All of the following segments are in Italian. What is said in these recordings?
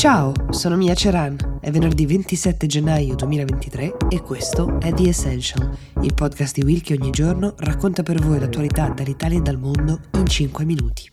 Ciao, sono Mia Ceran. È venerdì 27 gennaio 2023 e questo è The Essential, il podcast di Will che ogni giorno racconta per voi l'attualità dall'Italia e dal mondo in 5 minuti.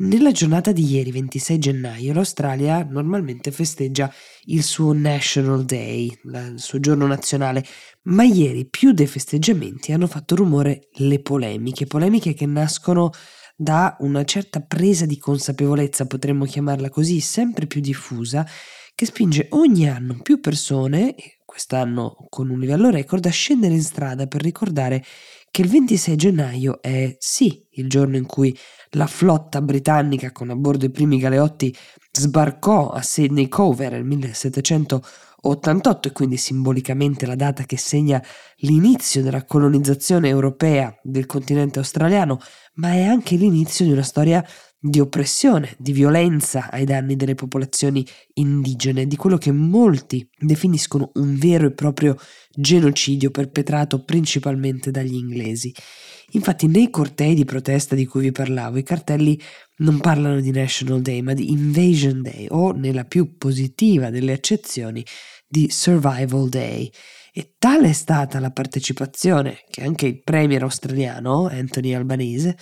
Nella giornata di ieri, 26 gennaio, l'Australia normalmente festeggia il suo National Day, il suo giorno nazionale, ma ieri più dei festeggiamenti hanno fatto rumore le polemiche, polemiche che nascono da una certa presa di consapevolezza, potremmo chiamarla così, sempre più diffusa, che spinge ogni anno più persone, quest'anno con un livello record, a scendere in strada per ricordare che il 26 gennaio è sì il giorno in cui la flotta britannica con a bordo i primi galeotti sbarcò a Sydney Cove nel 1788 e quindi simbolicamente la data che segna l'inizio della colonizzazione europea del continente australiano, ma è anche l'inizio di una storia di oppressione, di violenza ai danni delle popolazioni indigene, di quello che molti definiscono un vero e proprio genocidio perpetrato principalmente dagli inglesi. Infatti nei cortei di protesta di cui vi parlavo i cartelli non parlano di National Day ma di Invasion Day o, nella più positiva delle accezioni, di Survival Day. E tale è stata la partecipazione che anche il premier australiano, Anthony Albanese,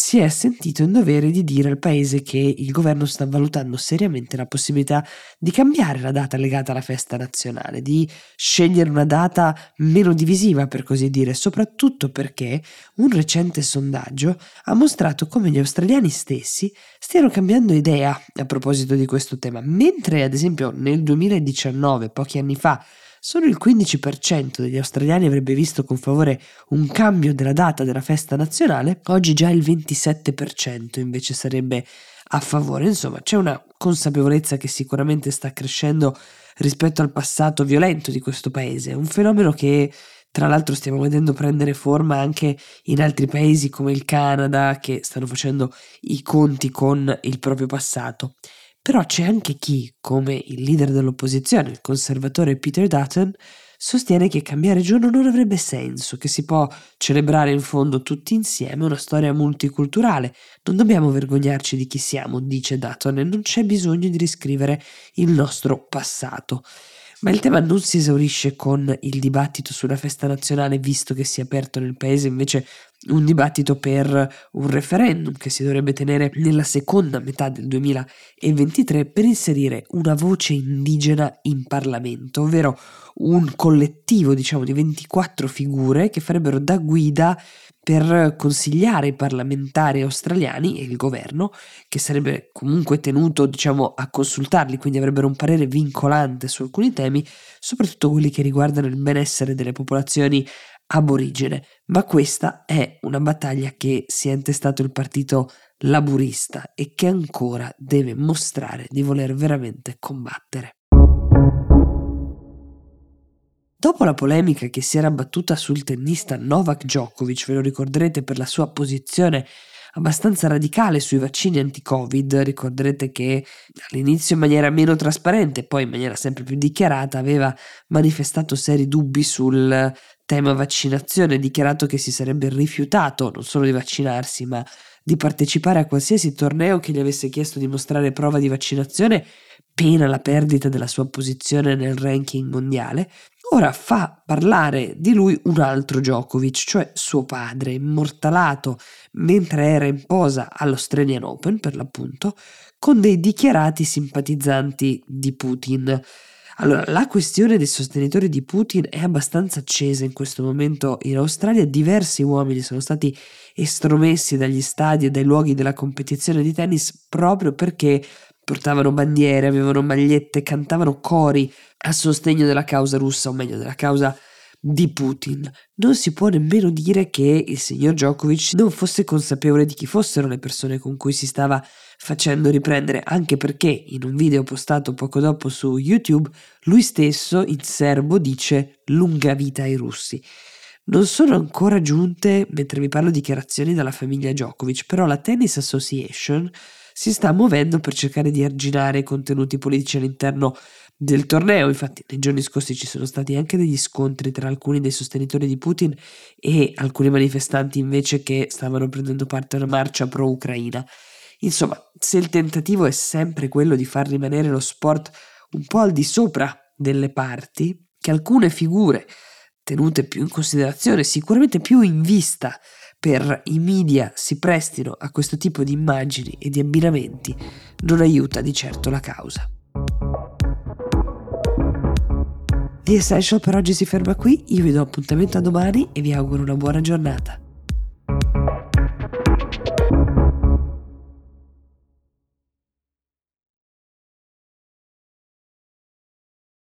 si è sentito in dovere di dire al paese che il governo sta valutando seriamente la possibilità di cambiare la data legata alla festa nazionale, di scegliere una data meno divisiva per così dire, soprattutto perché un recente sondaggio ha mostrato come gli australiani stessi stiano cambiando idea a proposito di questo tema, mentre ad esempio nel 2019, pochi anni fa, Solo il 15% degli australiani avrebbe visto con favore un cambio della data della festa nazionale, oggi già il 27% invece sarebbe a favore. Insomma, c'è una consapevolezza che sicuramente sta crescendo rispetto al passato violento di questo paese, un fenomeno che tra l'altro stiamo vedendo prendere forma anche in altri paesi come il Canada che stanno facendo i conti con il proprio passato. Però c'è anche chi, come il leader dell'opposizione, il conservatore Peter Dutton, sostiene che cambiare giorno non avrebbe senso, che si può celebrare in fondo tutti insieme una storia multiculturale. Non dobbiamo vergognarci di chi siamo, dice Dutton, e non c'è bisogno di riscrivere il nostro passato. Ma il tema non si esaurisce con il dibattito sulla festa nazionale, visto che si è aperto nel paese invece un dibattito per un referendum che si dovrebbe tenere nella seconda metà del 2023 per inserire una voce indigena in Parlamento, ovvero un collettivo diciamo di 24 figure che farebbero da guida per consigliare i parlamentari australiani e il governo, che sarebbe comunque tenuto diciamo, a consultarli, quindi avrebbero un parere vincolante su alcuni temi, soprattutto quelli che riguardano il benessere delle popolazioni aborigene. Ma questa è una battaglia che si è intestato il partito laburista e che ancora deve mostrare di voler veramente combattere. Dopo la polemica che si era abbattuta sul tennista Novak Djokovic, ve lo ricorderete per la sua posizione abbastanza radicale sui vaccini anti-Covid, ricorderete che all'inizio in maniera meno trasparente, poi in maniera sempre più dichiarata, aveva manifestato seri dubbi sul tema vaccinazione, dichiarato che si sarebbe rifiutato non solo di vaccinarsi, ma di partecipare a qualsiasi torneo che gli avesse chiesto di mostrare prova di vaccinazione, pena la perdita della sua posizione nel ranking mondiale, ora fa parlare di lui un altro Djokovic, cioè suo padre, immortalato mentre era in posa all'Australian Open, per l'appunto, con dei dichiarati simpatizzanti di Putin. Allora, la questione dei sostenitori di Putin è abbastanza accesa in questo momento in Australia. Diversi uomini sono stati estromessi dagli stadi e dai luoghi della competizione di tennis proprio perché portavano bandiere, avevano magliette, cantavano cori a sostegno della causa russa, o meglio della causa di Putin. Non si può nemmeno dire che il signor Djokovic non fosse consapevole di chi fossero le persone con cui si stava facendo riprendere, anche perché in un video postato poco dopo su YouTube, lui stesso in serbo dice lunga vita ai russi. Non sono ancora giunte, mentre vi parlo, dichiarazioni dalla famiglia Djokovic, però la Tennis Association si sta muovendo per cercare di arginare i contenuti politici all'interno del torneo. Infatti, nei giorni scorsi ci sono stati anche degli scontri tra alcuni dei sostenitori di Putin e alcuni manifestanti invece che stavano prendendo parte a una marcia pro-Ucraina. Insomma, se il tentativo è sempre quello di far rimanere lo sport un po' al di sopra delle parti, che alcune figure tenute più in considerazione, sicuramente più in vista per i media si prestino a questo tipo di immagini e di abbinamenti, non aiuta di certo la causa. The Essential per oggi si ferma qui, io vi do appuntamento a domani e vi auguro una buona giornata.